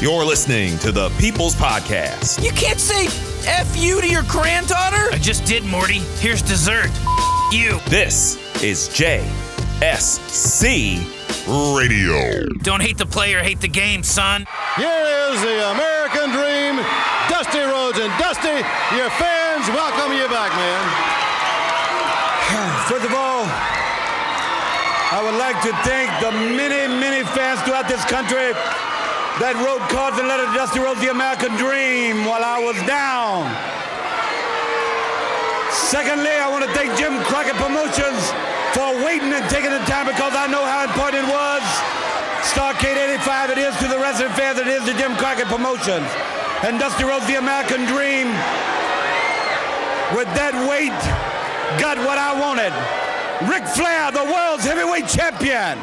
You're listening to the People's Podcast. You can't say F you to your granddaughter? I just did, Morty. Here's dessert. You. This is JSC Radio. Don't hate the player, hate the game, son. Here is the American Dream, Dusty Rhodes. And Dusty, your fans welcome you back, man. First of all, I would like to thank the many, many fans throughout this country that wrote cards and letters Dusty Rhodes, the American Dream, while I was down. Secondly, I want to thank Jim Crockett Promotions for waiting and taking the time because I know how important it was. Starcade 85 it is to the resident fans, it is to Jim Crockett Promotions. And Dusty Rhodes, the American Dream, with that weight, got what I wanted. Ric Flair, the world's heavyweight champion.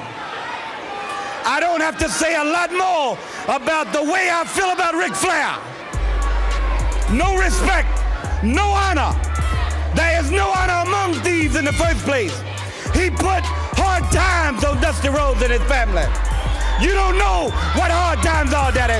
I don't have to say a lot more about the way I feel about Ric Flair. No respect, no honor. There is no honor among thieves in the first place. He put hard times on Dusty Rhodes and his family. You don't know what hard times are, Daddy.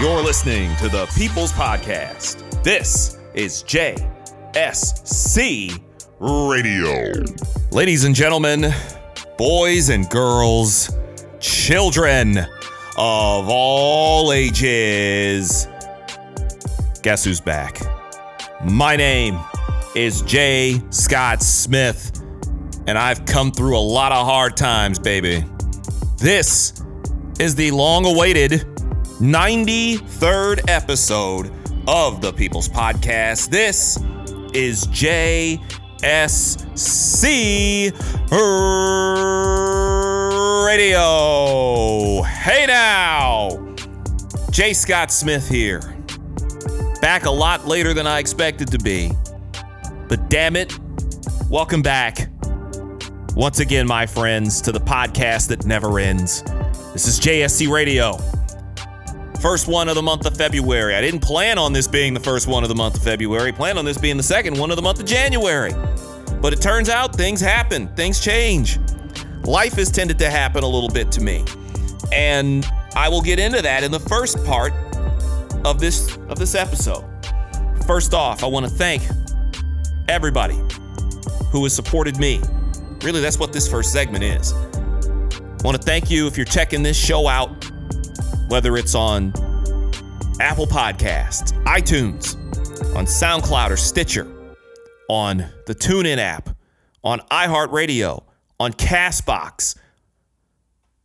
You're listening to the People's Podcast. This is JSC Radio. Ladies and gentlemen, boys and girls, children of all ages, guess who's back? My name is Jay Scott Smith, and I've come through a lot of hard times, baby. This is the long awaited 93rd episode of the People's Podcast. This is JSC Radio. Hey now, Jay Scott Smith here. Back a lot later than I expected to be. But damn it, welcome back. Once again, my friends, to the podcast that never ends. This is JSC Radio. First one of the month of February. I didn't plan on this being the first one of the month of February. I planned on this being the second one of the month of January. But it turns out things happen, things change. Life has tended to happen a little bit to me. And I will get into that in the first part of this of this episode. First off, I want to thank everybody who has supported me. Really, that's what this first segment is. I want to thank you if you're checking this show out, whether it's on Apple Podcasts, iTunes, on SoundCloud or Stitcher, on the TuneIn app, on iHeartRadio, on Castbox,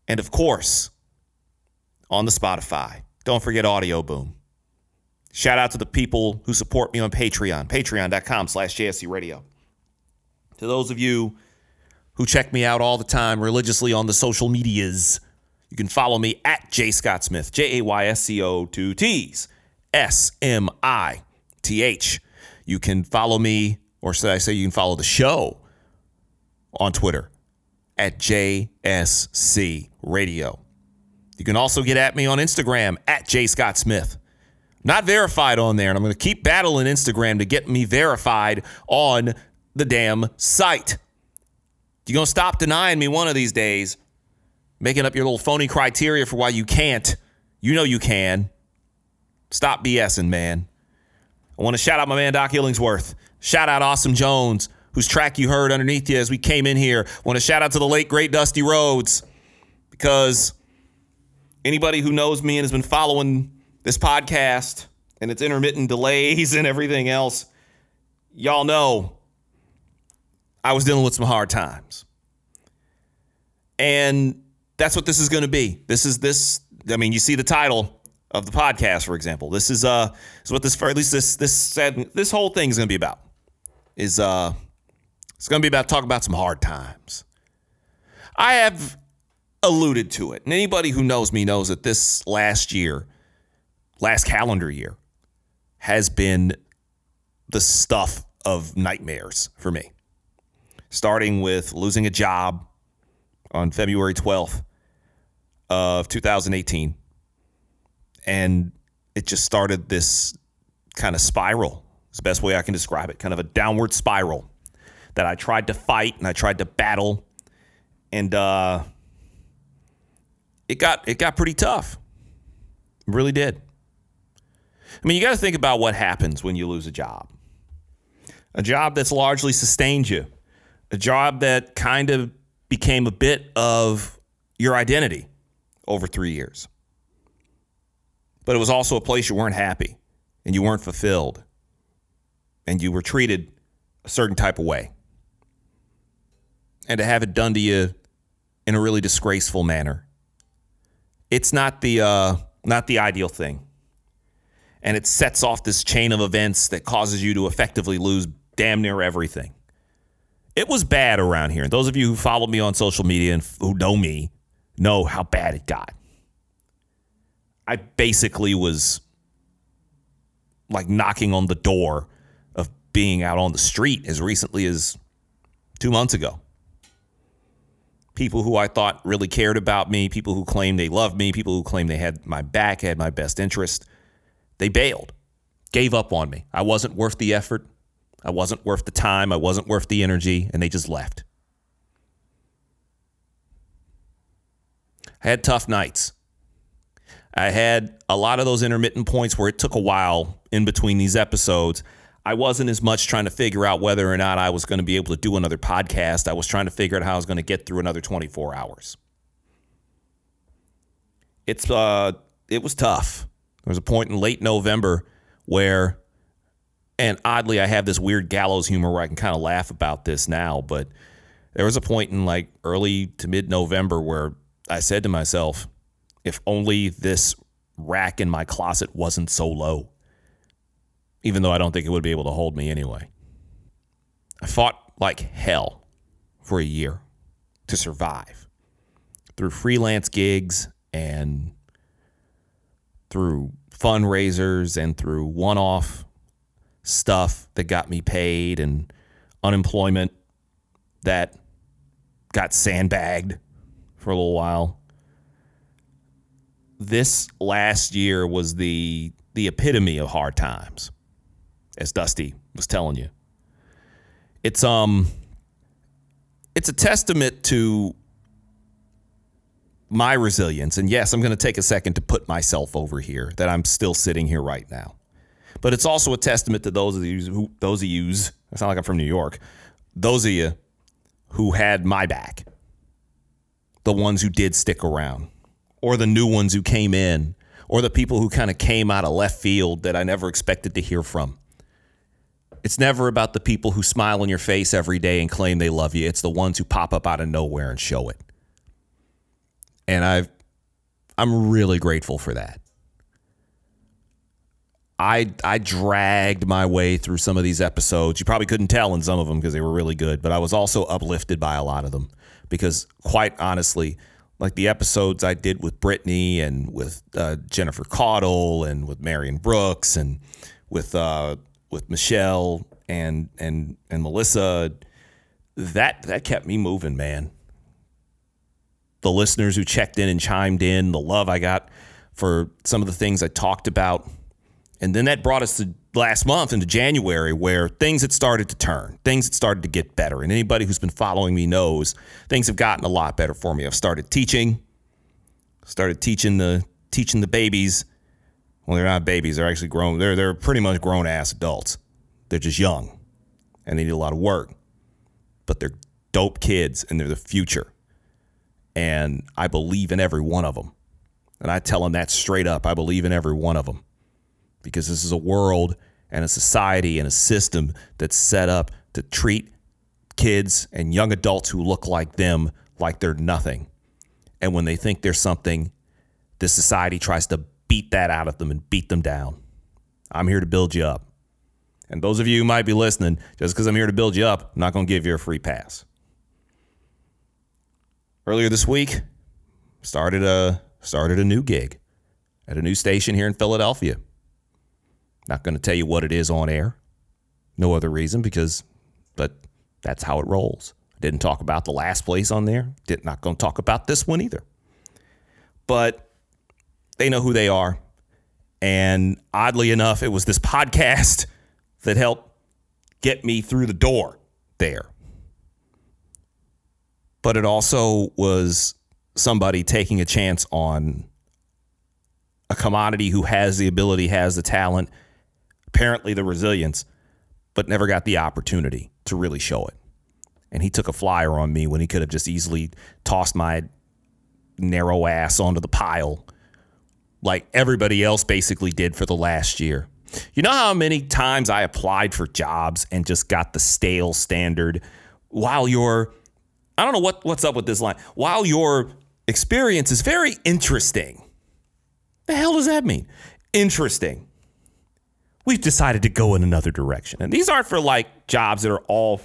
and of course, on the Spotify. Don't forget Audio Boom. Shout out to the people who support me on Patreon, patreon.com slash JSC Radio. To those of you who check me out all the time religiously on the social medias, you can follow me at J Scott Smith, J A Y S C O 2 T's, S M I T H. You can follow me, or should I say, you can follow the show on Twitter at JSC Radio. You can also get at me on Instagram at J Scott Smith. Not verified on there, and I'm going to keep battling Instagram to get me verified on the damn site. You're going to stop denying me one of these days, making up your little phony criteria for why you can't. You know you can. Stop BSing, man. I want to shout out my man Doc Illingsworth. Shout out Awesome Jones, whose track you heard underneath you as we came in here. I want to shout out to the late, great Dusty Rhodes because anybody who knows me and has been following this podcast and its intermittent delays and everything else, y'all know I was dealing with some hard times. And that's what this is going to be. This is this I mean, you see the title of the podcast, for example. This is uh is what this at least this this this whole thing is going to be about. Is uh it's going to be about talking about some hard times. I have alluded to it. And anybody who knows me knows that this last year, last calendar year, has been the stuff of nightmares for me. Starting with losing a job on February 12th of 2018. And it just started this kind of spiral. It's the best way I can describe it, kind of a downward spiral that I tried to fight and I tried to battle. And uh, it got it got pretty tough. It really did. I mean, you got to think about what happens when you lose a job. A job that's largely sustained you. A job that kind of became a bit of your identity over 3 years. But it was also a place you weren't happy and you weren't fulfilled and you were treated a certain type of way. And to have it done to you in a really disgraceful manner it's not the uh, not the ideal thing, and it sets off this chain of events that causes you to effectively lose damn near everything. It was bad around here. And those of you who follow me on social media and who know me know how bad it got. I basically was like knocking on the door of being out on the street as recently as two months ago people who I thought really cared about me, people who claimed they loved me, people who claimed they had my back, had my best interest, they bailed, gave up on me. I wasn't worth the effort. I wasn't worth the time. I wasn't worth the energy, and they just left. I had tough nights. I had a lot of those intermittent points where it took a while in between these episodes I wasn't as much trying to figure out whether or not I was going to be able to do another podcast. I was trying to figure out how I was going to get through another 24 hours. It's uh it was tough. There was a point in late November where and oddly I have this weird gallows humor where I can kind of laugh about this now, but there was a point in like early to mid November where I said to myself, if only this rack in my closet wasn't so low even though I don't think it would be able to hold me anyway. I fought like hell for a year to survive through freelance gigs and through fundraisers and through one off stuff that got me paid and unemployment that got sandbagged for a little while. This last year was the the epitome of hard times as Dusty was telling you. It's um it's a testament to my resilience. And yes, I'm going to take a second to put myself over here that I'm still sitting here right now. But it's also a testament to those of you who those of yous, it's not like I'm from New York, those of you who had my back. The ones who did stick around or the new ones who came in or the people who kind of came out of left field that I never expected to hear from. It's never about the people who smile on your face every day and claim they love you. It's the ones who pop up out of nowhere and show it. And I've I'm really grateful for that. I I dragged my way through some of these episodes. You probably couldn't tell in some of them because they were really good, but I was also uplifted by a lot of them because quite honestly, like the episodes I did with Brittany and with uh, Jennifer Caudle and with Marion Brooks and with uh, with Michelle and and and Melissa, that that kept me moving, man. The listeners who checked in and chimed in, the love I got for some of the things I talked about. And then that brought us to last month into January where things had started to turn. Things had started to get better. And anybody who's been following me knows things have gotten a lot better for me. I've started teaching, started teaching the teaching the babies well, they're not babies. They're actually grown. They're they're pretty much grown ass adults. They're just young, and they need a lot of work. But they're dope kids, and they're the future. And I believe in every one of them. And I tell them that straight up. I believe in every one of them because this is a world and a society and a system that's set up to treat kids and young adults who look like them like they're nothing. And when they think they're something, this society tries to beat that out of them and beat them down. I'm here to build you up. And those of you who might be listening, just because I'm here to build you up, I'm not going to give you a free pass. Earlier this week, started a started a new gig at a new station here in Philadelphia. Not going to tell you what it is on air. No other reason because but that's how it rolls. Didn't talk about the last place on there. Did not going to talk about this one either. But they know who they are. And oddly enough, it was this podcast that helped get me through the door there. But it also was somebody taking a chance on a commodity who has the ability, has the talent, apparently the resilience, but never got the opportunity to really show it. And he took a flyer on me when he could have just easily tossed my narrow ass onto the pile like everybody else basically did for the last year. You know how many times I applied for jobs and just got the stale standard while your I don't know what what's up with this line. While your experience is very interesting. The hell does that mean? Interesting. We've decided to go in another direction. And these aren't for like jobs that are all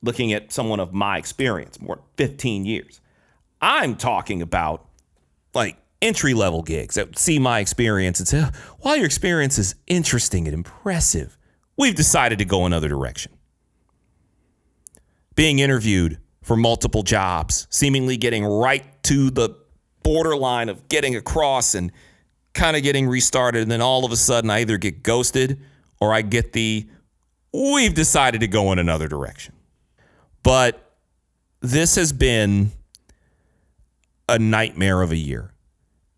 looking at someone of my experience, more 15 years. I'm talking about like entry level gigs that see my experience and say, while your experience is interesting and impressive, we've decided to go another direction. Being interviewed for multiple jobs, seemingly getting right to the borderline of getting across and kind of getting restarted. And then all of a sudden, I either get ghosted or I get the, we've decided to go in another direction. But this has been a nightmare of a year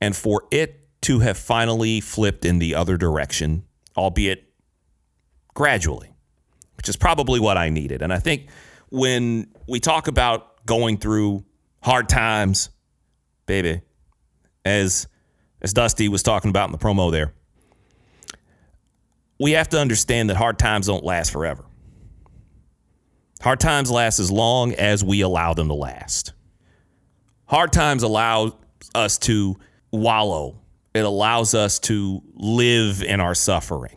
and for it to have finally flipped in the other direction, albeit gradually, which is probably what I needed. And I think when we talk about going through hard times, baby, as as Dusty was talking about in the promo there, we have to understand that hard times don't last forever. Hard times last as long as we allow them to last. Hard times allow us to wallow. It allows us to live in our suffering.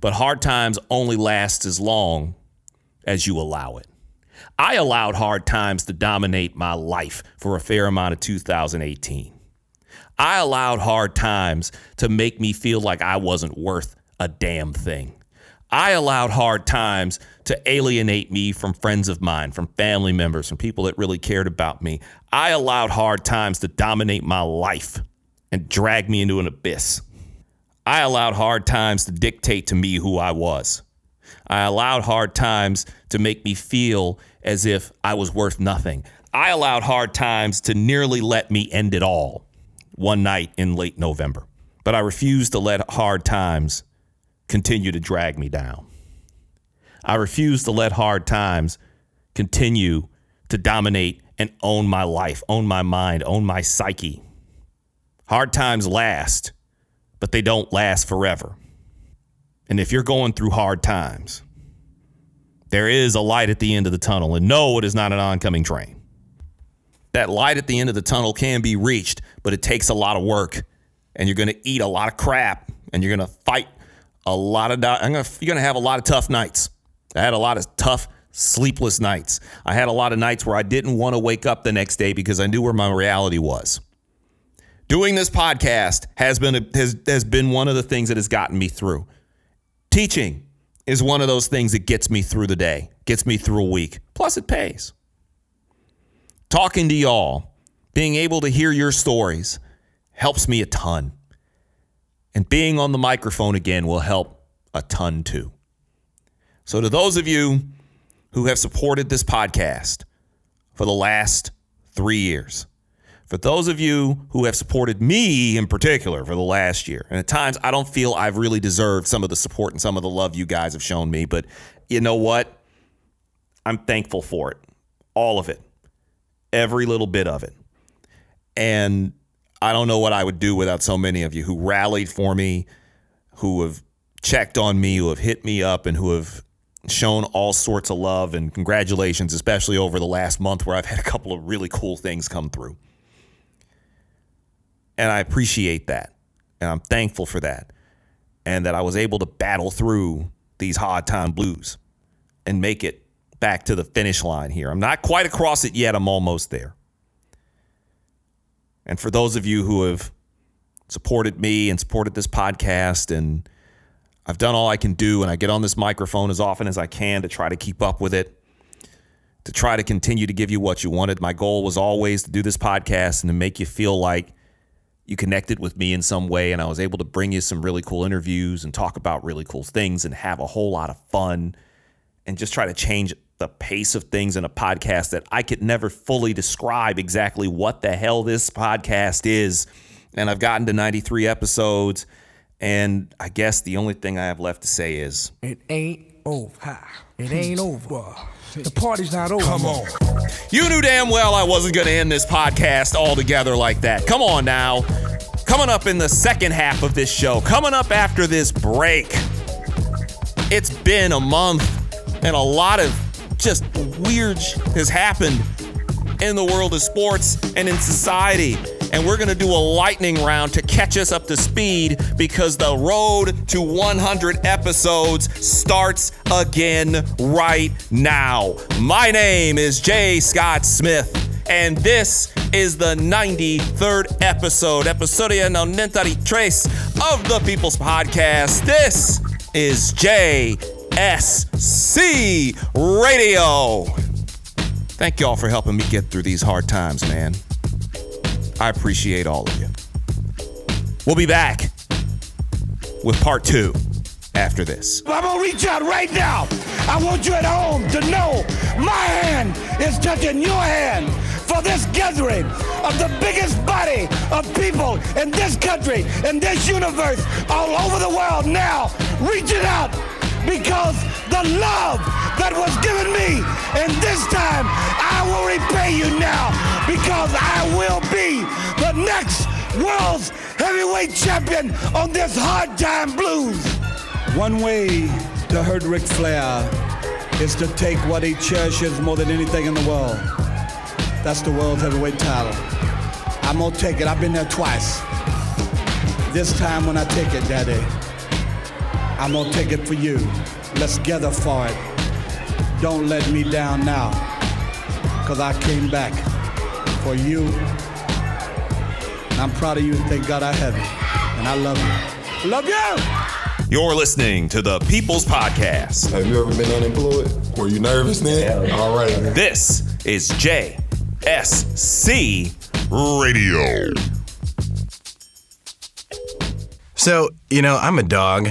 But hard times only last as long as you allow it. I allowed hard times to dominate my life for a fair amount of 2018. I allowed hard times to make me feel like I wasn't worth a damn thing. I allowed hard times to alienate me from friends of mine, from family members, from people that really cared about me. I allowed hard times to dominate my life and drag me into an abyss. I allowed hard times to dictate to me who I was. I allowed hard times to make me feel as if I was worth nothing. I allowed hard times to nearly let me end it all one night in late November. But I refused to let hard times continue to drag me down. I refused to let hard times continue to dominate and own my life, own my mind, own my psyche. Hard times last, but they don't last forever. And if you're going through hard times, there is a light at the end of the tunnel. And no, it is not an oncoming train. That light at the end of the tunnel can be reached, but it takes a lot of work. And you're going to eat a lot of crap and you're going to fight a lot of, I'm gonna, you're going to have a lot of tough nights. I had a lot of tough, sleepless nights. I had a lot of nights where I didn't want to wake up the next day because I knew where my reality was doing this podcast has been a, has has been one of the things that has gotten me through. Teaching is one of those things that gets me through the day, gets me through a week. Plus it pays. Talking to y'all, being able to hear your stories helps me a ton. And being on the microphone again will help a ton too. So to those of you who have supported this podcast for the last 3 years, for those of you who have supported me in particular for the last year, and at times I don't feel I've really deserved some of the support and some of the love you guys have shown me, but you know what? I'm thankful for it. All of it. Every little bit of it. And I don't know what I would do without so many of you who rallied for me, who have checked on me, who have hit me up, and who have shown all sorts of love and congratulations, especially over the last month where I've had a couple of really cool things come through. And I appreciate that. And I'm thankful for that. And that I was able to battle through these hard time blues and make it back to the finish line here. I'm not quite across it yet. I'm almost there. And for those of you who have supported me and supported this podcast, and I've done all I can do, and I get on this microphone as often as I can to try to keep up with it, to try to continue to give you what you wanted. My goal was always to do this podcast and to make you feel like you connected with me in some way, and I was able to bring you some really cool interviews and talk about really cool things and have a whole lot of fun and just try to change the pace of things in a podcast that I could never fully describe exactly what the hell this podcast is. And I've gotten to 93 episodes. And I guess the only thing I have left to say is It ain't over. It ain't over. The party's not over. Come on. you knew damn well I wasn't going to end this podcast altogether like that. Come on now. Coming up in the second half of this show, coming up after this break. It's been a month and a lot of just weird has happened in the world of sports and in society. And we're going to do a lightning round to catch us up to speed because the road to 100 episodes starts again right now. My name is Jay Scott Smith, and this is the 93rd episode, Episodia 93 of the People's Podcast. This is JSC Radio. Thank y'all for helping me get through these hard times, man. I appreciate all of you. We'll be back with part two after this. I'm gonna reach out right now. I want you at home to know my hand is touching your hand for this gathering of the biggest body of people in this country, in this universe, all over the world now. Reaching out because the love that was given me, and this time I will repay you now because I will be the next world's heavyweight champion on this hard time blues. One way to hurt Ric Flair is to take what he cherishes more than anything in the world. That's the world heavyweight title. I'm gonna take it. I've been there twice. This time when I take it, Daddy, I'm gonna take it for you. Let's gather for it. Don't let me down now, cause I came back for you. And I'm proud of you. and Thank God I have you. And I love you. Love you! You're listening to the People's Podcast. Have you ever been unemployed? Were you nervous then? All right. This is JSC Radio. So, you know, I'm a dog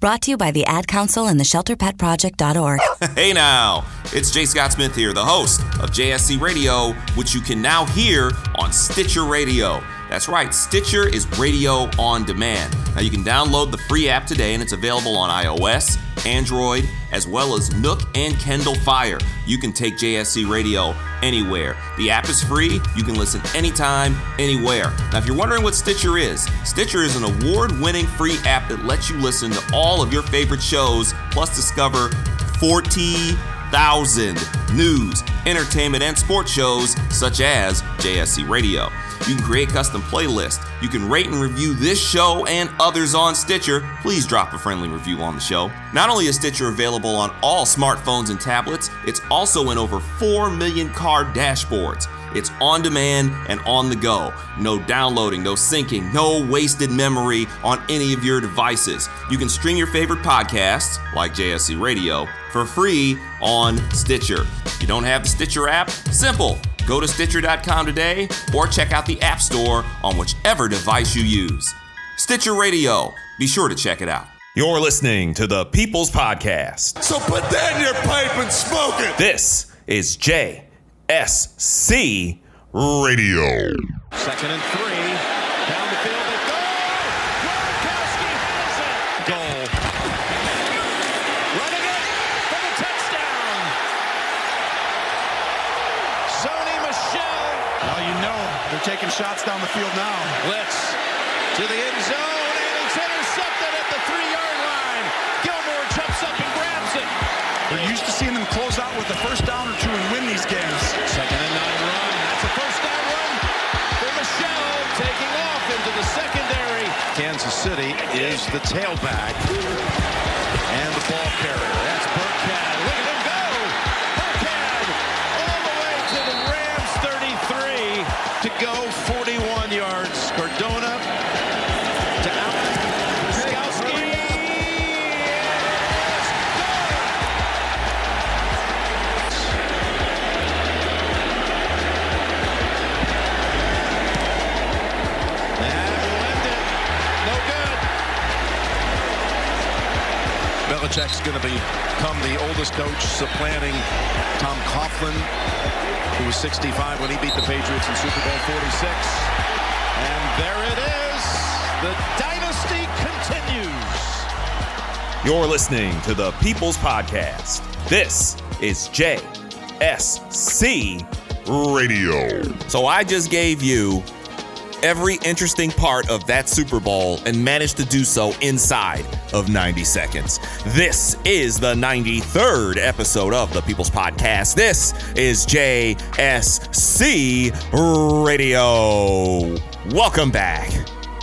Brought to you by the Ad Council and the ShelterPetProject.org. Hey now, it's Jay Scott Smith here, the host of JSC Radio, which you can now hear on Stitcher Radio. That's right, Stitcher is radio on demand. Now you can download the free app today and it's available on iOS, Android, as well as Nook and Kindle Fire. You can take JSC Radio anywhere. The app is free, you can listen anytime, anywhere. Now, if you're wondering what Stitcher is, Stitcher is an award winning free app that lets you listen to all of your favorite shows, plus discover 40,000 news, entertainment, and sports shows such as JSC Radio. You can create custom playlists. You can rate and review this show and others on Stitcher. Please drop a friendly review on the show. Not only is Stitcher available on all smartphones and tablets, it's also in over 4 million car dashboards. It's on demand and on the go. No downloading, no syncing, no wasted memory on any of your devices. You can stream your favorite podcasts, like JSC Radio, for free on Stitcher. If you don't have the Stitcher app, simple. Go to Stitcher.com today or check out the App Store on whichever device you use. Stitcher Radio. Be sure to check it out. You're listening to the People's Podcast. So put that in your pipe and smoke it. This is JSC Radio. Second and three. Down the field they go. Gronkowski has it. Goal. Running it for the touchdown. Sony Michel. Well, you know they're taking shots down the field now. Blitz to the end zone, and it's intercepted at the three-yard line. Gilmore jumps up and grabs it. We're used to seeing them close out with the first down or two City is the tailback and the ball carrier. Belichick's going to become the oldest coach, supplanting Tom Coughlin, who was 65 when he beat the Patriots in Super Bowl 46. And there it is. The dynasty continues. You're listening to the People's Podcast. This is JSC Radio. So I just gave you every interesting part of that Super Bowl and managed to do so inside of 90 seconds. This is the 93rd episode of the People's Podcast. This is JSC Radio. Welcome back.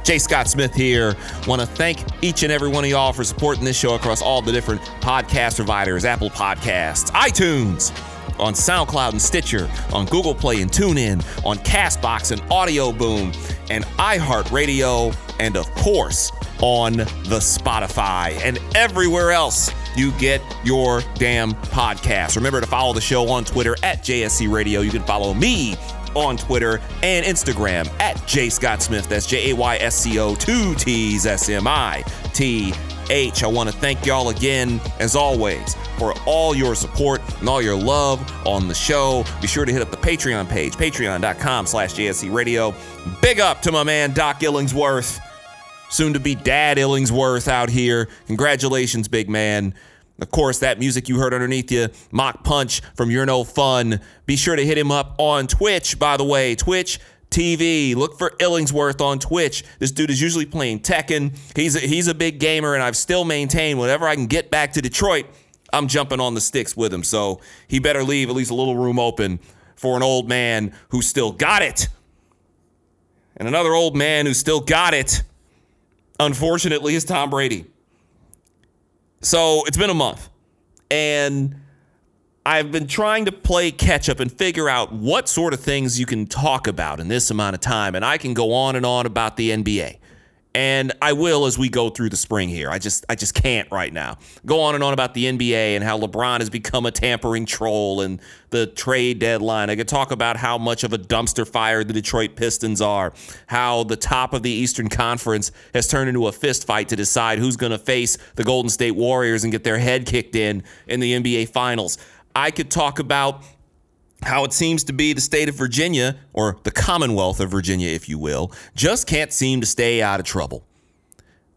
Jay Scott Smith here. Want to thank each and every one of y'all for supporting this show across all the different podcast providers Apple Podcasts, iTunes, on SoundCloud and Stitcher, on Google Play and TuneIn, on Castbox and Audio Boom, and iHeartRadio, and of course, on the Spotify and everywhere else you get your damn podcast. Remember to follow the show on Twitter at JSC Radio. You can follow me on Twitter and Instagram at J Scott Smith. That's J A Y S C O, two T's S M I T H. I want to thank y'all again, as always, for all your support and all your love on the show. Be sure to hit up the Patreon page, patreon.com slash JSC Radio. Big up to my man, Doc Illingsworth, soon to be Dad Illingsworth out here. Congratulations, big man. Of course, that music you heard underneath you, Mock Punch from You're No Fun. Be sure to hit him up on Twitch, by the way. Twitch TV. Look for Illingsworth on Twitch. This dude is usually playing Tekken. He's a, he's a big gamer, and I've still maintained whenever I can get back to Detroit, I'm jumping on the sticks with him. So he better leave at least a little room open for an old man who still got it. And another old man who still got it, unfortunately, is Tom Brady. So it's been a month, and I've been trying to play catch up and figure out what sort of things you can talk about in this amount of time. And I can go on and on about the NBA. And I will as we go through the spring here. I just I just can't right now. Go on and on about the NBA and how LeBron has become a tampering troll and the trade deadline. I could talk about how much of a dumpster fire the Detroit Pistons are, how the top of the Eastern Conference has turned into a fist fight to decide who's going to face the Golden State Warriors and get their head kicked in in the NBA Finals. I could talk about how it seems to be the state of Virginia, or the Commonwealth of Virginia, if you will, just can't seem to stay out of trouble.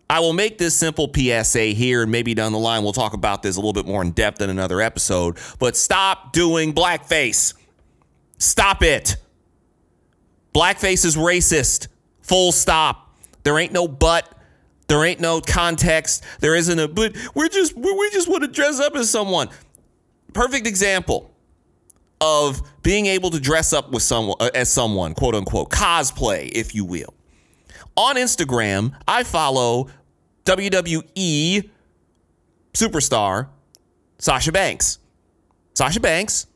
I will make this simple PSA here, and maybe down the line we'll talk about this a little bit more in depth in another episode. But stop doing blackface. Stop it. Blackface is racist. Full stop. There ain't no but. There ain't no context. There isn't a but. We're just we just want to dress up as someone. Perfect example of being able to dress up with someone uh, as someone, quote unquote, cosplay, if you will. On Instagram, I follow WWE superstar Sasha Banks. Sasha Banks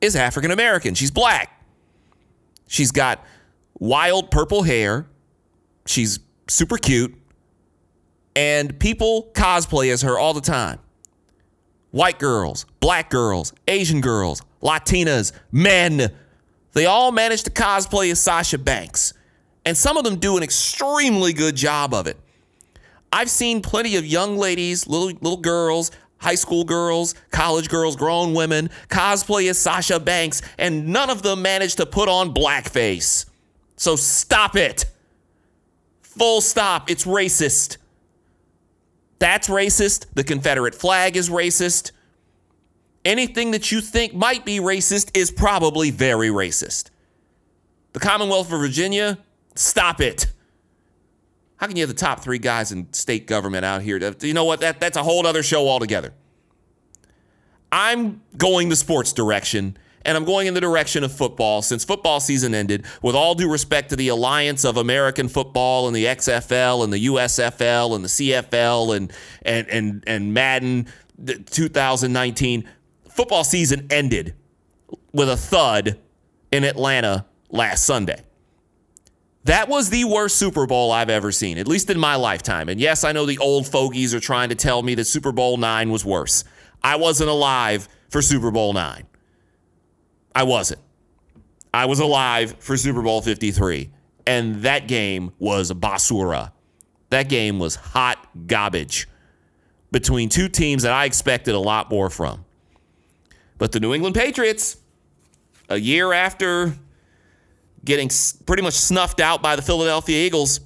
is African American. She's black. She's got wild purple hair. She's super cute. And people cosplay as her all the time. White girls, black girls, Asian girls, Latinas, men. They all manage to cosplay as Sasha Banks. And some of them do an extremely good job of it. I've seen plenty of young ladies, little little girls, high school girls, college girls, grown women cosplay as Sasha Banks, and none of them manage to put on blackface. So stop it. Full stop. It's racist. That's racist. The Confederate flag is racist. Anything that you think might be racist is probably very racist. The Commonwealth of Virginia, stop it. How can you have the top three guys in state government out here? You know what? That, that's a whole other show altogether. I'm going the sports direction and I'm going in the direction of football since football season ended. With all due respect to the alliance of American football and the XFL and the USFL and the CFL and and and and Madden 2019, football season ended with a thud in Atlanta last Sunday. That was the worst Super Bowl I've ever seen, at least in my lifetime. And yes, I know the old fogies are trying to tell me that Super Bowl nine was worse. I wasn't alive for Super Bowl nine. I wasn't. I was alive for Super Bowl 53, and that game was basura. That game was hot garbage between two teams that I expected a lot more from. But the New England Patriots, a year after getting pretty much snuffed out by the Philadelphia Eagles,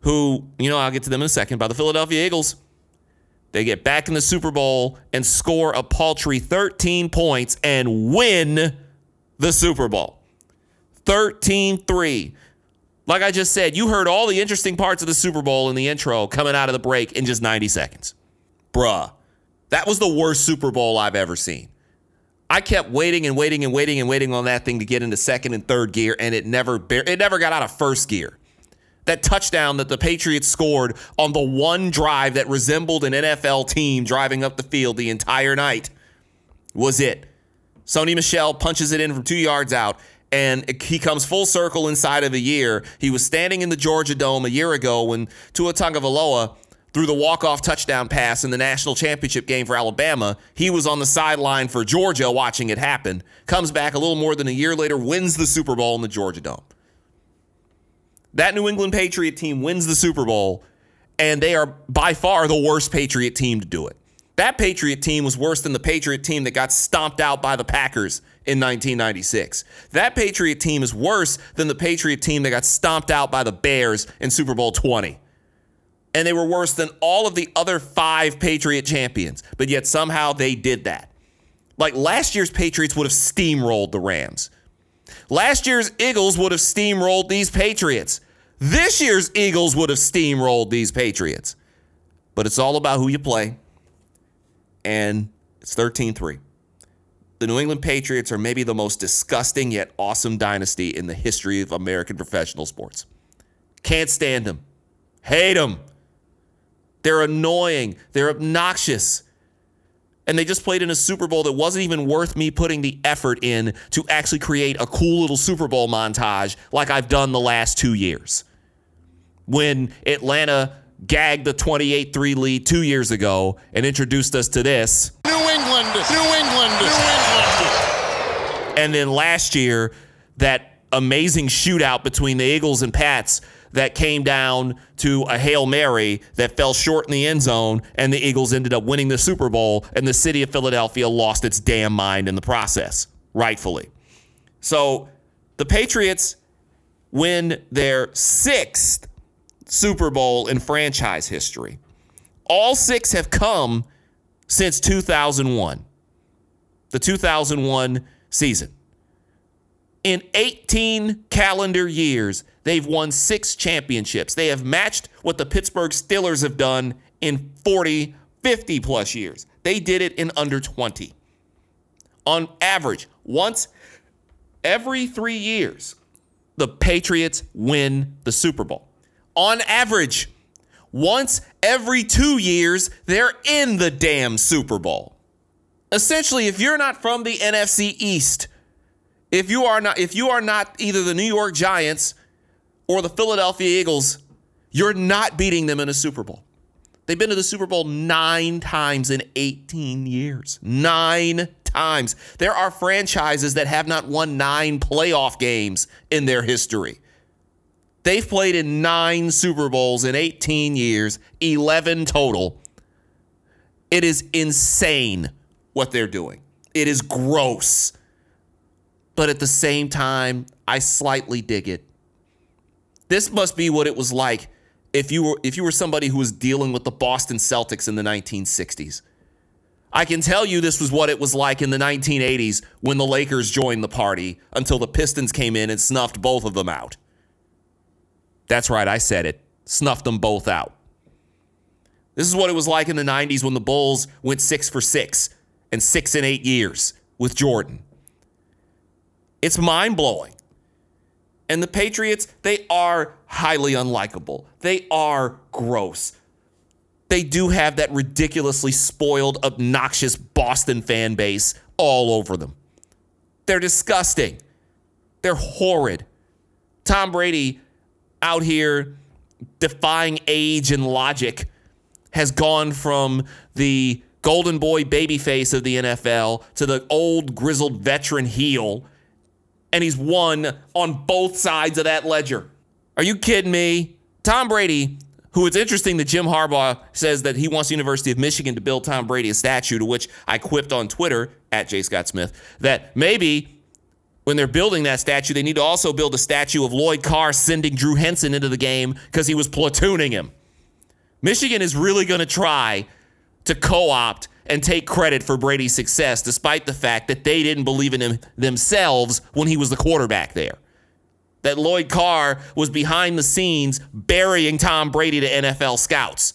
who, you know, I'll get to them in a second, by the Philadelphia Eagles. They get back in the Super Bowl and score a paltry 13 points and win the Super Bowl. 13 3. Like I just said, you heard all the interesting parts of the Super Bowl in the intro coming out of the break in just 90 seconds. Bruh, that was the worst Super Bowl I've ever seen. I kept waiting and waiting and waiting and waiting on that thing to get into second and third gear, and it never it never got out of first gear. That touchdown that the Patriots scored on the one drive that resembled an NFL team driving up the field the entire night was it. Sony Michel punches it in from two yards out, and he comes full circle inside of a year. He was standing in the Georgia Dome a year ago when Tua Tagovailoa threw the walk-off touchdown pass in the national championship game for Alabama. He was on the sideline for Georgia watching it happen. Comes back a little more than a year later, wins the Super Bowl in the Georgia Dome. That New England Patriot team wins the Super Bowl, and they are by far the worst Patriot team to do it. That Patriot team was worse than the Patriot team that got stomped out by the Packers in 1996. That Patriot team is worse than the Patriot team that got stomped out by the Bears in Super Bowl 20 and they were worse than all of the other five Patriot champions, but yet somehow they did that. Like last year's Patriots would have steamrolled the Rams. Last year's Eagles would have steamrolled these Patriots. This year's Eagles would have steamrolled these Patriots. But it's all about who you play. And it's 13 3. The New England Patriots are maybe the most disgusting yet awesome dynasty in the history of American professional sports. Can't stand them. Hate them. They're annoying. They're obnoxious. And they just played in a Super Bowl that wasn't even worth me putting the effort in to actually create a cool little Super Bowl montage like I've done the last two years. When Atlanta gagged the 28 3 lead two years ago and introduced us to this New England, New England, New England. And then last year, that amazing shootout between the Eagles and Pats that came down to a Hail Mary that fell short in the end zone, and the Eagles ended up winning the Super Bowl, and the city of Philadelphia lost its damn mind in the process, rightfully. So the Patriots win their sixth Super Bowl in franchise history. All six have come since 2001, the 2001 season. In 18 calendar years, They've won six championships. They have matched what the Pittsburgh Steelers have done in 40, 50 plus years. They did it in under 20. On average, once every three years, the Patriots win the Super Bowl. On average, once every two years, they're in the damn Super Bowl. Essentially, if you're not from the NFC East, if you are not if you are not either the New York Giants or the Philadelphia Eagles, you're not beating them in a Super Bowl. They've been to the Super Bowl nine times in 18 years. Nine times. There are franchises that have not won nine playoff games in their history. They've played in nine Super Bowls in 18 years, 11 total. It is insane what they're doing. It is gross. But at the same time, I slightly dig it this must be what it was like if you were if you were somebody who was dealing with the Boston Celtics in the 1960s. I can tell you this was what it was like in the 1980s when the Lakers joined the party until the Pistons came in and snuffed both of them out. That's right, I said it. Snuffed them both out. This is what it was like in the 90s when the Bulls went 6 for 6 and six and eight years with Jordan. It's mind blowing. And the Patriots, they are highly unlikable. They are gross. They do have that ridiculously spoiled, obnoxious Boston fan base all over them. They're disgusting. They're horrid. Tom Brady out here defying age and logic has gone from the golden boy babyface of the NFL to the old grizzled veteran heel and he's won on both sides of that ledger. Are you kidding me? Tom Brady, who it's interesting that Jim Harbaugh says that he wants the University of Michigan to build Tom Brady a statue, to which I quipped on Twitter at J. Scott Smith that maybe when they're building that statue, they need to also build a statue of Lloyd Carr sending Drew Henson into the game because he was platooning him. Michigan is really going to try to co opt and take credit for Brady's success, despite the fact that they didn't believe in him themselves when he was the quarterback there. That Lloyd Carr was behind the scenes burying Tom Brady to NFL scouts.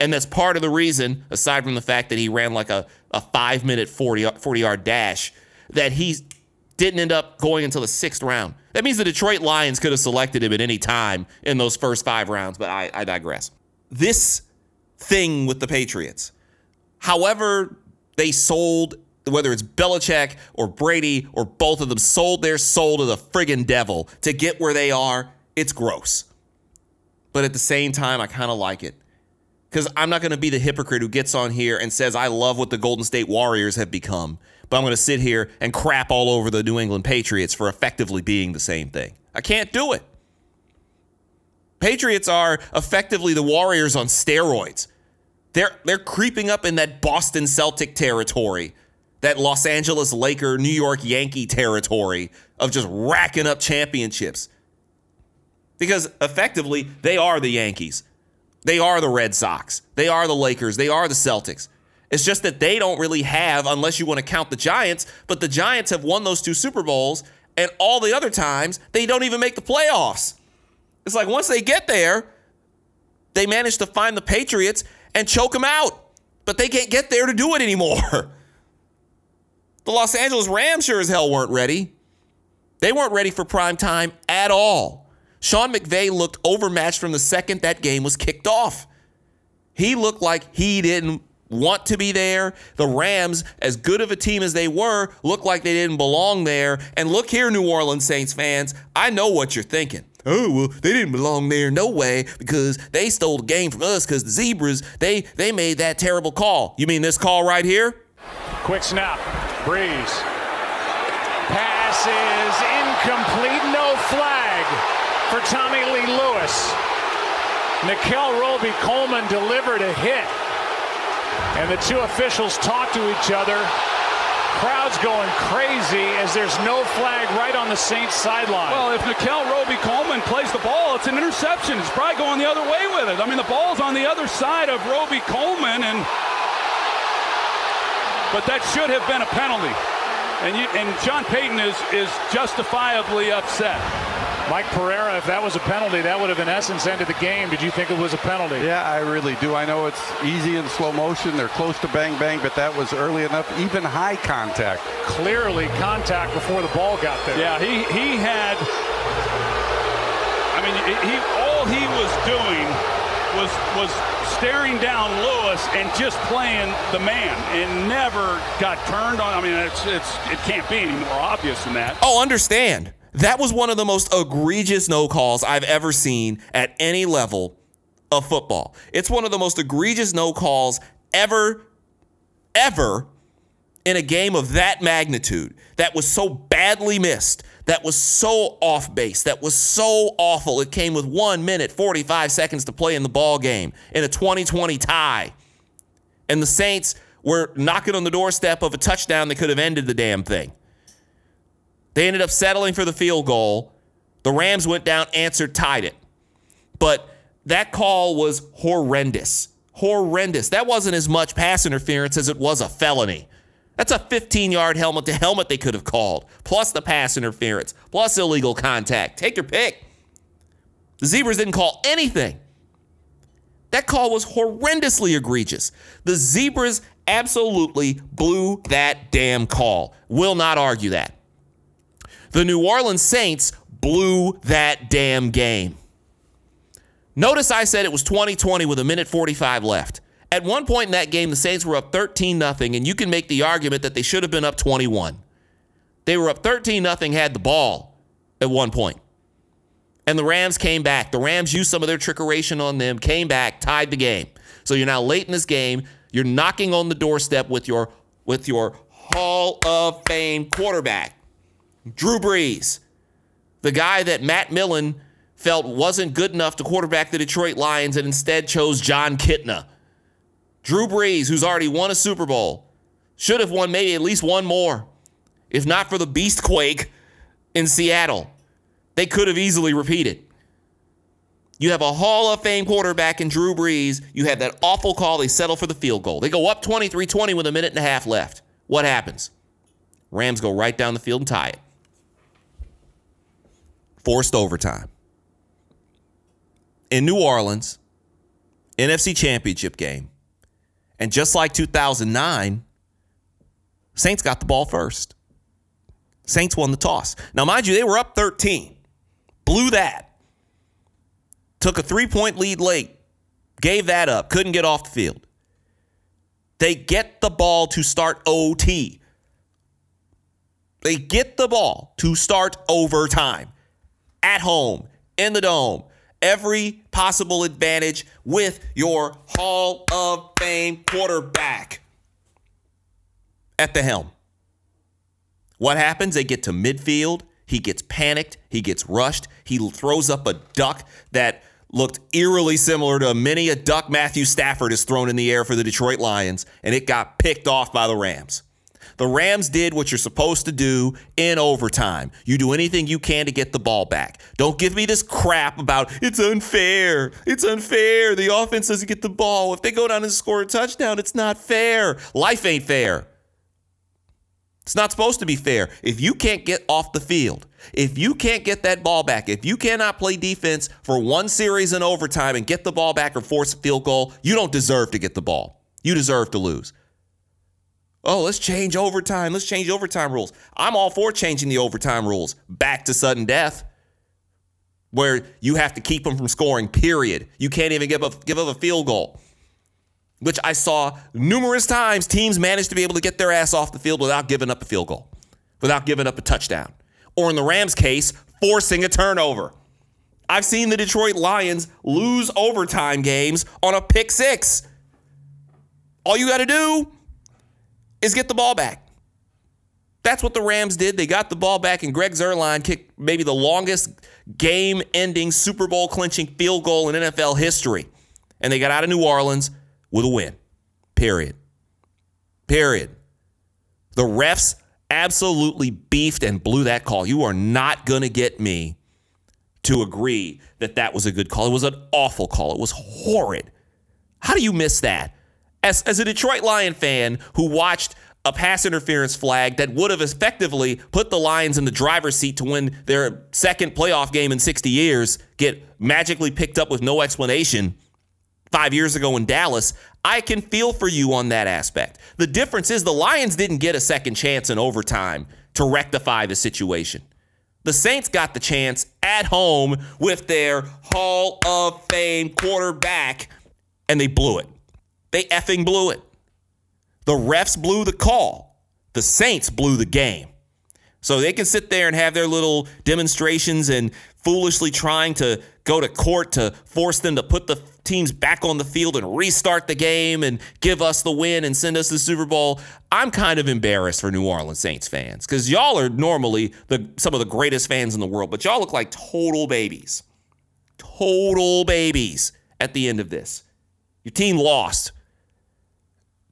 And that's part of the reason, aside from the fact that he ran like a, a five minute 40, 40 yard dash, that he didn't end up going until the sixth round. That means the Detroit Lions could have selected him at any time in those first five rounds, but I, I digress. This thing with the Patriots However, they sold, whether it's Belichick or Brady or both of them, sold their soul to the friggin' devil to get where they are. It's gross. But at the same time, I kind of like it. Because I'm not going to be the hypocrite who gets on here and says, I love what the Golden State Warriors have become. But I'm going to sit here and crap all over the New England Patriots for effectively being the same thing. I can't do it. Patriots are effectively the Warriors on steroids. They're they're creeping up in that Boston Celtic territory, that Los Angeles Laker, New York Yankee territory of just racking up championships. Because effectively, they are the Yankees. They are the Red Sox. They are the Lakers. They are the Celtics. It's just that they don't really have, unless you want to count the Giants, but the Giants have won those two Super Bowls, and all the other times, they don't even make the playoffs. It's like once they get there, they manage to find the Patriots and choke them out. But they can't get there to do it anymore. The Los Angeles Rams sure as hell weren't ready. They weren't ready for prime time at all. Sean McVay looked overmatched from the second that game was kicked off. He looked like he didn't want to be there. The Rams, as good of a team as they were, looked like they didn't belong there. And look here, New Orleans Saints fans, I know what you're thinking oh well they didn't belong there no way because they stole the game from us because the zebras they they made that terrible call. You mean this call right here? Quick snap. Brees. Pass is incomplete. No flag for TommyLee Lewis. Nickell Robey Coleman delivered a hit. And the two officials talked to each other crowd's going crazy as there's no flag right on the Saints sideline. Well, if Nickell Robey Coleman plays the ball, it's an interception. It's probably going the other way with it. I mean, the ball's on the other side of Robey Coleman, and but that should have been a penalty. And you, and Sean Payton is is justifiably upset. Mike Pereira, if that was a penalty, that would have in essence ended the game. Did you think it was a penalty? Yeah, I really do. I know it's easy in slow motion. They're close to bang bang, but that was early enough. Even high contact. Clearly contact before the ball got there. Yeah, he he had. I mean, he all he was doing was was staring down Lewis and just playing the man and never got turned on. I mean, it's it's it can't be any more obvious than that. Oh, understand. That was one of the most egregious no calls I've ever seen at any level of football. It's one of the most egregious no calls ever, ever in a game of that magnitude that was so badly missed, that was so off base, that was so awful. It came with one minute, 45 seconds to play in the ball game in a 2020 tie. And the Saints were knocking on the doorstep of a touchdown that could have ended the damn thing. They ended up settling for the field goal. The Rams went down, answered, tied it. But that call was horrendous. Horrendous. That wasn't as much pass interference as it was a felony. That's a 15 yard helmet to helmet they could have called, plus the pass interference, plus illegal contact. Take your pick. The Zebras didn't call anything. That call was horrendously egregious. The Zebras absolutely blew that damn call. Will not argue that. The New Orleans Saints blew that damn game. Notice I said it was 2020 with a minute 45 left. At one point in that game, the Saints were up 13 0, and you can make the argument that they should have been up 21. They were up 13 0, had the ball at one point. And the Rams came back. The Rams used some of their trickeration on them, came back, tied the game. So you're now late in this game. You're knocking on the doorstep with your with your Hall of Fame quarterback, Drew Brees, the guy that Matt Millen felt wasn't good enough to quarterback the Detroit Lions and instead chose Jon Kitna. Drew Brees, who's already won a Super Bowl, should have won maybe at least one more, if not for the Beastquake in Seattle. They could have easily repeated. You have a Hall of Fame quarterback in Drew Brees. You have that awful call. They settle for the field goal. They go up 23 20 with a minute and a half left. What happens? Rams go right down the field and tie it. Forced overtime. In New Orleans, NFC Championship game. And just like 2009, Saints got the ball first. Saints won the toss. Now, mind you, they were up 13, blew that, took a three point lead late, gave that up, couldn't get off the field. They get the ball to start OT. They get the ball to start overtime at home in the dome every possible advantage with your Hall of Fame quarterback at the helm. What happens? They get to midfield. He gets panicked. He gets rushed. He throws up a duck that looked eerily similar to many a duck Matthew Stafford has thrown in the air for the Detroit Lions, and it got picked off by the Rams. The Rams did what you're supposed to do in overtime. You do anything you can to get the ball back. Don't give me this crap about it's unfair. It's unfair. The offense doesn't get the ball. If they go down and score a touchdown, it's not fair. Life ain't fair. It's not supposed to be fair. If you can't get off the field, if you can't get that ball back, if you cannot play defense for one series in overtime and get the ball back or force a field goal, you don't deserve to get the ball. You deserve to lose. Oh, let's change overtime. Let's change overtime rules. I'm all for changing the overtime rules back to sudden death, where you have to keep them from scoring, period. You can't even give up, give up a field goal, which I saw numerous times teams managed to be able to get their ass off the field without giving up a field goal, without giving up a touchdown. Or in the Rams' case, forcing a turnover. I've seen the Detroit Lions lose overtime games on a pick six. All you got to do is get the ball back. That's what the Rams did. They got the ball back, and Greg Zuerlein kicked maybe the longest game ending Super Bowl clinching field goal in NFL history. And they got out of New Orleans with a win. Period. Period. The refs absolutely beefed and blew that call. You are not going to get me to agree that that was a good call. It was an awful call. It was horrid. How do you miss that? As, as a Detroit Lion fan who watched a pass interference flag that would have effectively put the Lions in the driver's seat to win their second playoff game in 60 years get magically picked up with no explanation five years ago in Dallas, I can feel for you on that aspect. The difference is the Lions didn't get a second chance in overtime to rectify the situation. The Saints got the chance at home with their Hall of Fame quarterback, and they blew it. They effing blew it. The refs blew the call. The Saints blew the game. So they can sit there and have their little demonstrations and foolishly trying to go to court to force them to put the teams back on the field and restart the game and give us the win and send us the Super Bowl. I'm kind of embarrassed for New Orleans Saints fans because y'all are normally the some of the greatest fans in the world, but y'all look like total babies. Total babies at the end of this. Your team lost.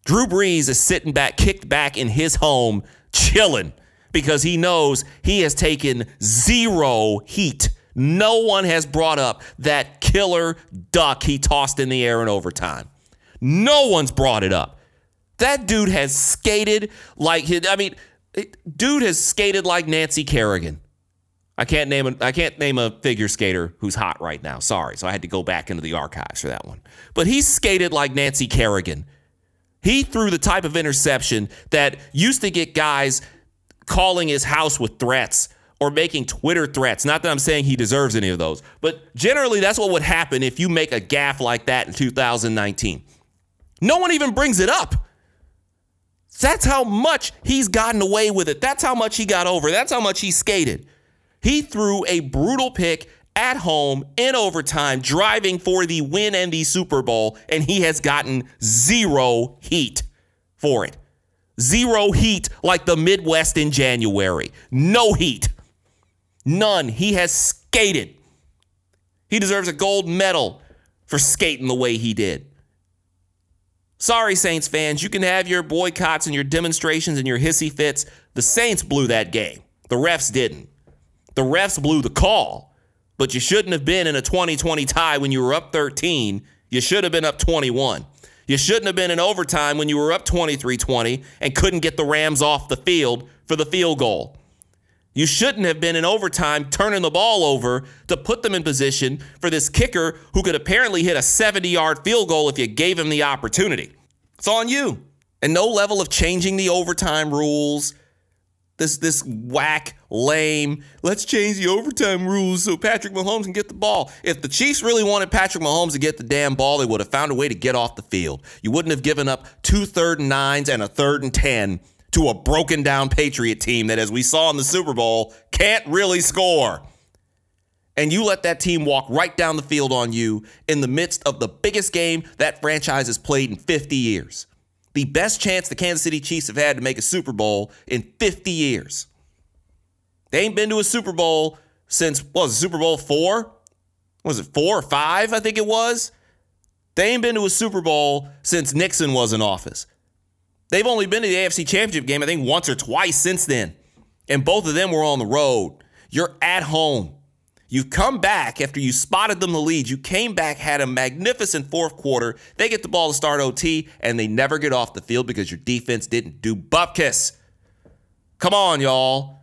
Drew Brees is sitting back, kicked back in his home, chilling because he knows he has taken zero heat. No one has brought up that killer duck he tossed in the air in overtime. No one's brought it up. That dude has skated like I mean, dude has skated like Nancy Kerrigan. I can't name a, I can't name a figure skater who's hot right now. Sorry, so I had to go back into the archives for that one. But he skated like Nancy Kerrigan He threw the type of interception that used to get guys calling his house with threats or making Twitter threats. Not that I'm saying he deserves any of those, but generally that's what would happen if you make a gaffe like that in 2019. No one even brings it up. That's how much he's gotten away with it. That's how much he got over. That's how much he skated. He threw a brutal pick at home in overtime, driving for the win and the Super Bowl, and he has gotten zero heat for it. Zero heat like the Midwest in January. No heat. None. He has skated. He deserves a gold medal for skating the way he did. Sorry, Saints fans, you can have your boycotts and your demonstrations and your hissy fits. The Saints blew that game. The refs didn't. The refs blew the call but you shouldn't have been in a 2020 tie when you were up 13. You should have been up 21. You shouldn't have been in overtime when you were up 23 20 and couldn't get the Rams off the field for the field goal. You shouldn't have been in overtime turning the ball over to put them in position for this kicker who could apparently hit a 70 yard field goal if you gave him the opportunity. It's on you. And no level of changing the overtime rules, this this whack, lame, let's change the overtime rules so Patrick Mahomes can get the ball. If the Chiefs really wanted Patrick Mahomes to get the damn ball, they would have found a way to get off the field. You wouldn't have given up two third and nines and a third and ten to a broken down Patriot team that, as we saw in the Super Bowl, can't really score. And you let that team walk right down the field on you in the midst of the biggest game that franchise has played in 50 years the best chance the Kansas City Chiefs have had to make a Super Bowl in 50 years. They ain't been to a Super Bowl since, what was it, Super Bowl four? Was it four or five? I think it was. They ain't been to a Super Bowl since Nixon was in office. They've only been to the AFC Championship game, I think, once or twice since then. And both of them were on the road. You're at home. You've come back after you spotted them the lead. You came back, had a magnificent fourth quarter. They get the ball to start OT, and they never get off the field because your defense didn't do bupkis. Come on, y'all.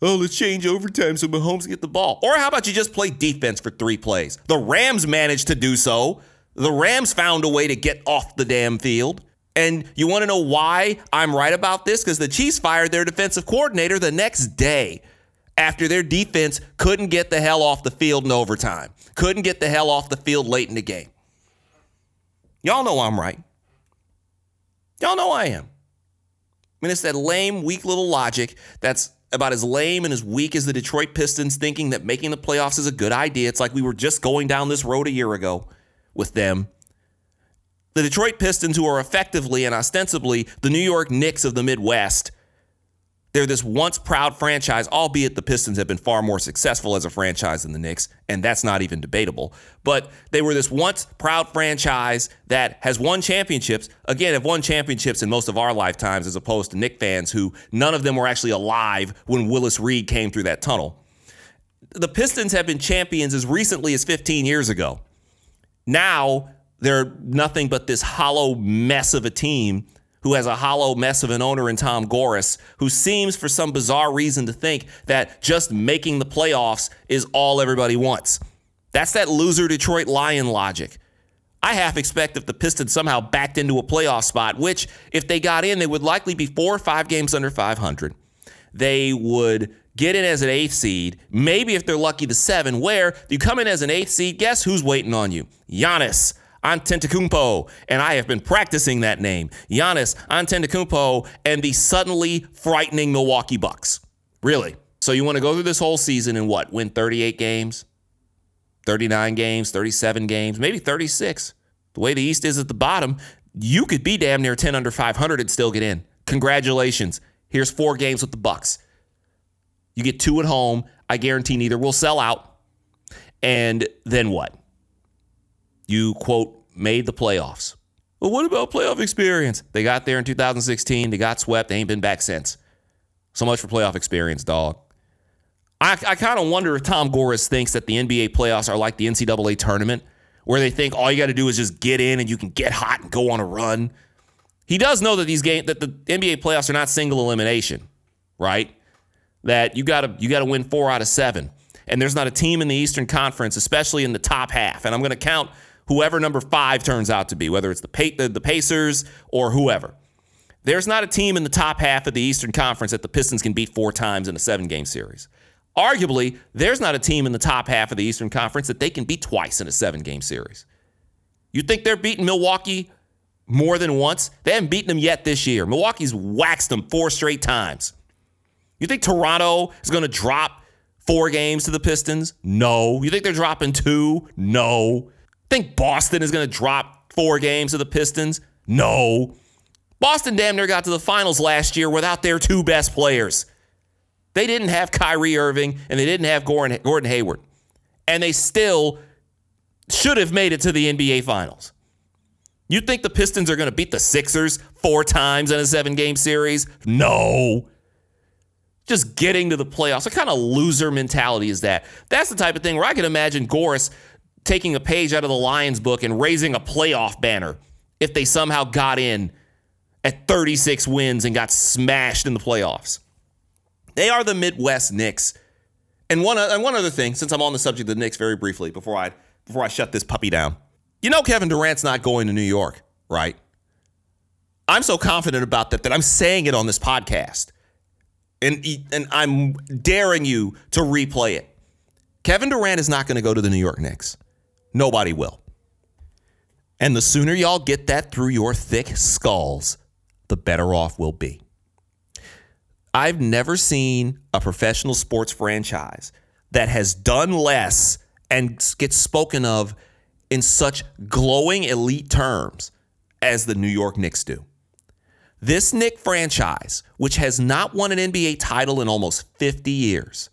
Oh, let's change overtime so Mahomes get the ball. Or how about you just play defense for three plays? The Rams managed to do so. The Rams found a way to get off the damn field. And you want to know why I'm right about this? Because the Chiefs fired their defensive coordinator the next day after their defense couldn't get the hell off the field in overtime, couldn't get the hell off the field late in the game. Y'all know I'm right. Y'all know I am. I mean, it's that lame, weak little logic that's about as lame and as weak as the Detroit Pistons thinking that making the playoffs is a good idea. It's like we were just going down this road a year ago with them. The Detroit Pistons, who are effectively and ostensibly the New York Knicks of the Midwest, they're this once proud franchise, albeit the Pistons have been far more successful as a franchise than the Knicks, and that's not even debatable. But they were this once proud franchise that has won championships. Again, have won championships in most of our lifetimes, as opposed to Knick fans who none of them were actually alive when Willis Reed came through that tunnel. The Pistons have been champions as recently as 15 years ago. Now they're nothing but this hollow mess of a team who has a hollow mess of an owner in Tom Gores, who seems for some bizarre reason to think that just making the playoffs is all everybody wants. That's that loser Detroit Lion logic. I half expect if the Pistons somehow backed into a playoff spot, which if they got in, they would likely be four or five games under 500. They would get in as an eighth seed, maybe if they're lucky, the seven, where you come in as an eighth seed, guess who's waiting on you? Giannis Antetokounmpo, and I have been practicing that name. Giannis Antetokounmpo and the suddenly frightening Milwaukee Bucks. Really. So you want to go through this whole season and what? Win 38 games, 39 games, 37 games, maybe 36. The way the East is at the bottom, you could be damn near 10 under 500 and still get in. Congratulations. Here's four games with the Bucks. You get two at home. I guarantee neither will sell out. And then what? You, quote, made the playoffs. Well, what about playoff experience? They got there in 2016. They got swept. They ain't been back since. So much for playoff experience, dog. I, I kind of wonder if Tom Gores thinks that the NBA playoffs are like the NCAA tournament, where they think all you got to do is just get in and you can get hot and go on a run. He does know that these games that the NBA playoffs are not single elimination, right? That you got to you got to win four out of seven, and there's not a team in the Eastern Conference, especially in the top half. And I'm going to count whoever number five turns out to be, whether it's the, the, Pacers or whoever. There's not a team in the top half of the Eastern Conference that the Pistons can beat four times in a seven game series. Arguably, there's not a team in the top half of the Eastern Conference that they can beat twice in a seven game series. You think they're beating Milwaukee more than once? They haven't beaten them yet this year. Milwaukee's waxed them four straight times. You think Toronto is going to drop four games to the Pistons? No. You think they're dropping two? No. Think Boston is going to drop four games to the Pistons? No. Boston damn near got to the finals last year without their two best players. They didn't have Kyrie Irving and they didn't have Gordon, Hayward. And they still should have made it to the NBA Finals. You think the Pistons are going to beat the Sixers four times in a seven game series? No. Just getting to the playoffs. What kind of loser mentality is that? That's the type of thing where I can imagine Gores taking a page out of the Lions book and raising a playoff banner if they somehow got in at 36 wins and got smashed in the playoffs. They are the Midwest Knicks. And one, and one other thing, since I'm on the subject of the Knicks very briefly before I before I shut this puppy down. You know Kevin Durant's not going to New York, right? I'm so confident about that that I'm saying it on this podcast. And, and I'm daring you to replay it. Kevin Durant is not going to go to the New York Knicks. Nobody will. And the sooner y'all get that through your thick skulls, the better off we'll be. I've never seen a professional sports franchise that has done less and gets spoken of in such glowing elite terms as the New York Knicks do. This Knick franchise, which has not won an NBA title in almost 50 years,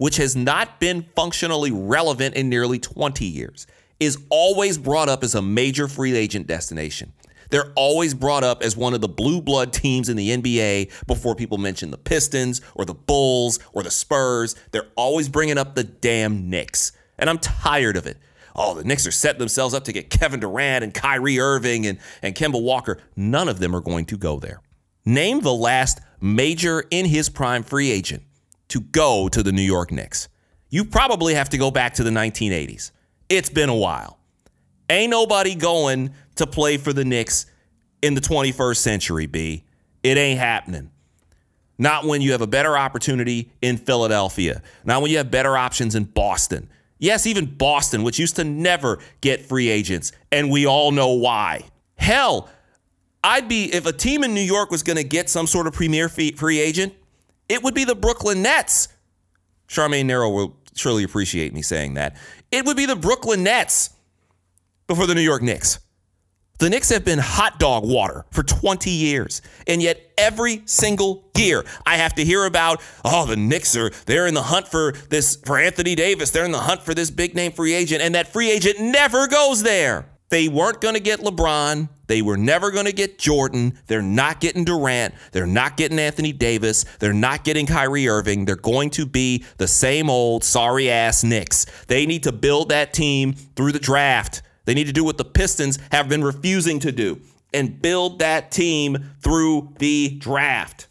which has not been functionally relevant in nearly 20 years, is always brought up as a major free agent destination. They're always brought up as one of the blue blood teams in the NBA before people mention the Pistons or the Bulls or the Spurs. They're always bringing up the damn Knicks. And I'm tired of it. Oh, the Knicks are setting themselves up to get Kevin Durant and Kyrie Irving and, and Kemba Walker. None of them are going to go there. Name the last major in his prime free agent to go to the New York Knicks. You probably have to go back to the 1980s. It's been a while. Ain't nobody going to play for the Knicks in the 21st century, B. It ain't happening. Not when you have a better opportunity in Philadelphia. Not when you have better options in Boston. Yes, even Boston, which used to never get free agents, and we all know why. Hell, I'd be, if a team in New York was going to get some sort of premier free agent, it would be the Brooklyn Nets. Charmaine Nero will surely appreciate me saying that. It would be the Brooklyn Nets before the New York Knicks. The Knicks have been hot dog water for 20 years. And yet every single year I have to hear about, oh, the Knicks are they're in the hunt for this for Anthony Davis. They're in the hunt for this big name free agent. And that free agent never goes there. They weren't going to get LeBron. They were never going to get Jordan. They're not getting Durant. They're not getting Anthony Davis. They're not getting Kyrie Irving. They're going to be the same old sorry ass Knicks. They need to build that team through the draft. They need to do what the Pistons have been refusing to do and build that team through the draft.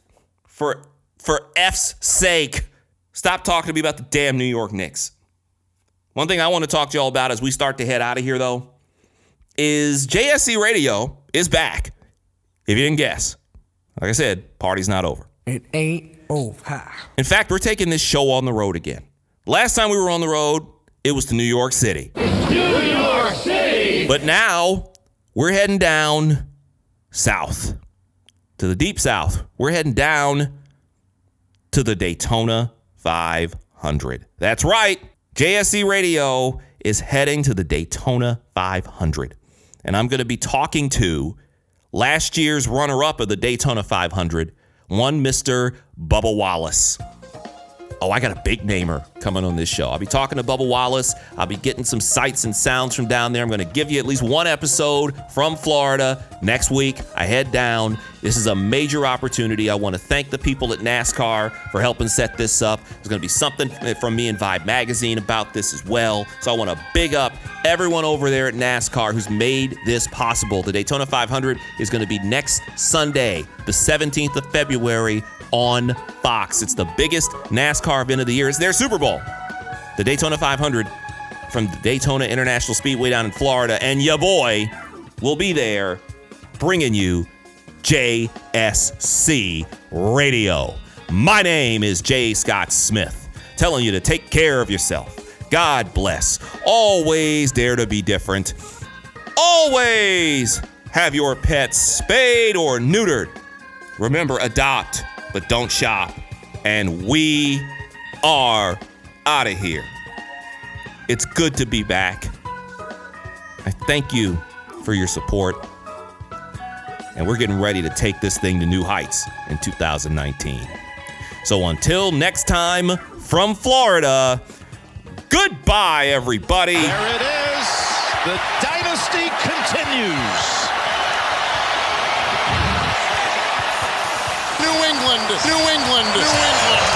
For for F's sake, stop talking to me about the damn New York Knicks. One thing I want to talk to y'all about as we start to head out of here though is JSC Radio is back. If you didn't guess, like I said, party's not over. It ain't over. In fact, we're taking this show on the road again. Last time we were on the road, it was to New York City. New York City! But now we're heading down south to the deep south. We're heading down to the Daytona 500. That's right. JSC Radio is heading to the Daytona 500. And I'm going to be talking to last year's runner up of the Daytona 500, one Mr. Bubba Wallace. Oh, I got a big namer coming on this show. I'll be talking to Bubba Wallace. I'll be getting some sights and sounds from down there. I'm going to give you at least one episode from Florida. Next week, I head down. This is a major opportunity. I want to thank the people at NASCAR for helping set this up. There's going to be something from me and Vibe Magazine about this as well. So I want to big up everyone over there at NASCAR who's made this possible. The Daytona 500 is going to be next Sunday, the 17th of February on Fox. It's the biggest NASCAR event of the year. It's their Super Bowl. The Daytona 500 from the Daytona International Speedway down in Florida, and your boy will be there bringing you JSC Radio. My name is Jay Scott Smith, telling you to take care of yourself. God bless. Always dare to be different. Always have your pets spayed or neutered. Remember, adopt, but don't shop. And we are out of here. It's good to be back. I thank you for your support. And we're getting ready to take this thing to new heights in 2019. So until next time from Florida, goodbye, everybody. There it is. The dynasty continues. New England, New England, New England.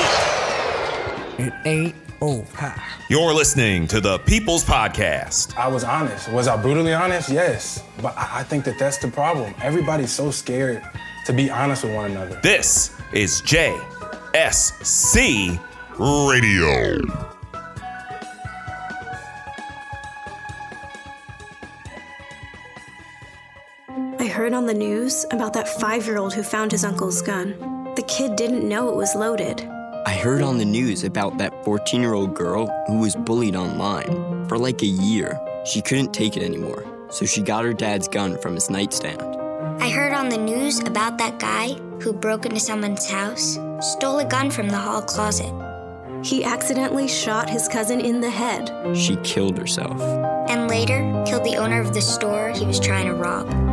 It ain't over. You're listening to the People's Podcast. I was honest. Was I brutally honest? Yes. But I I think that that's the problem. Everybody's so scared to be honest with one another. This is JSC Radio. Heard on the news about that five year old who found his uncle's gun. The kid didn't know it was loaded. I heard on the news about that 14 year old girl who was bullied online for like a year. She couldn't take it anymore, so she got her dad's gun from his nightstand. I heard on the news about that guy who broke into someone's house, stole a gun from the hall closet. He accidentally shot his cousin in the head. She killed herself. And later, killed the owner of the store he was trying to rob.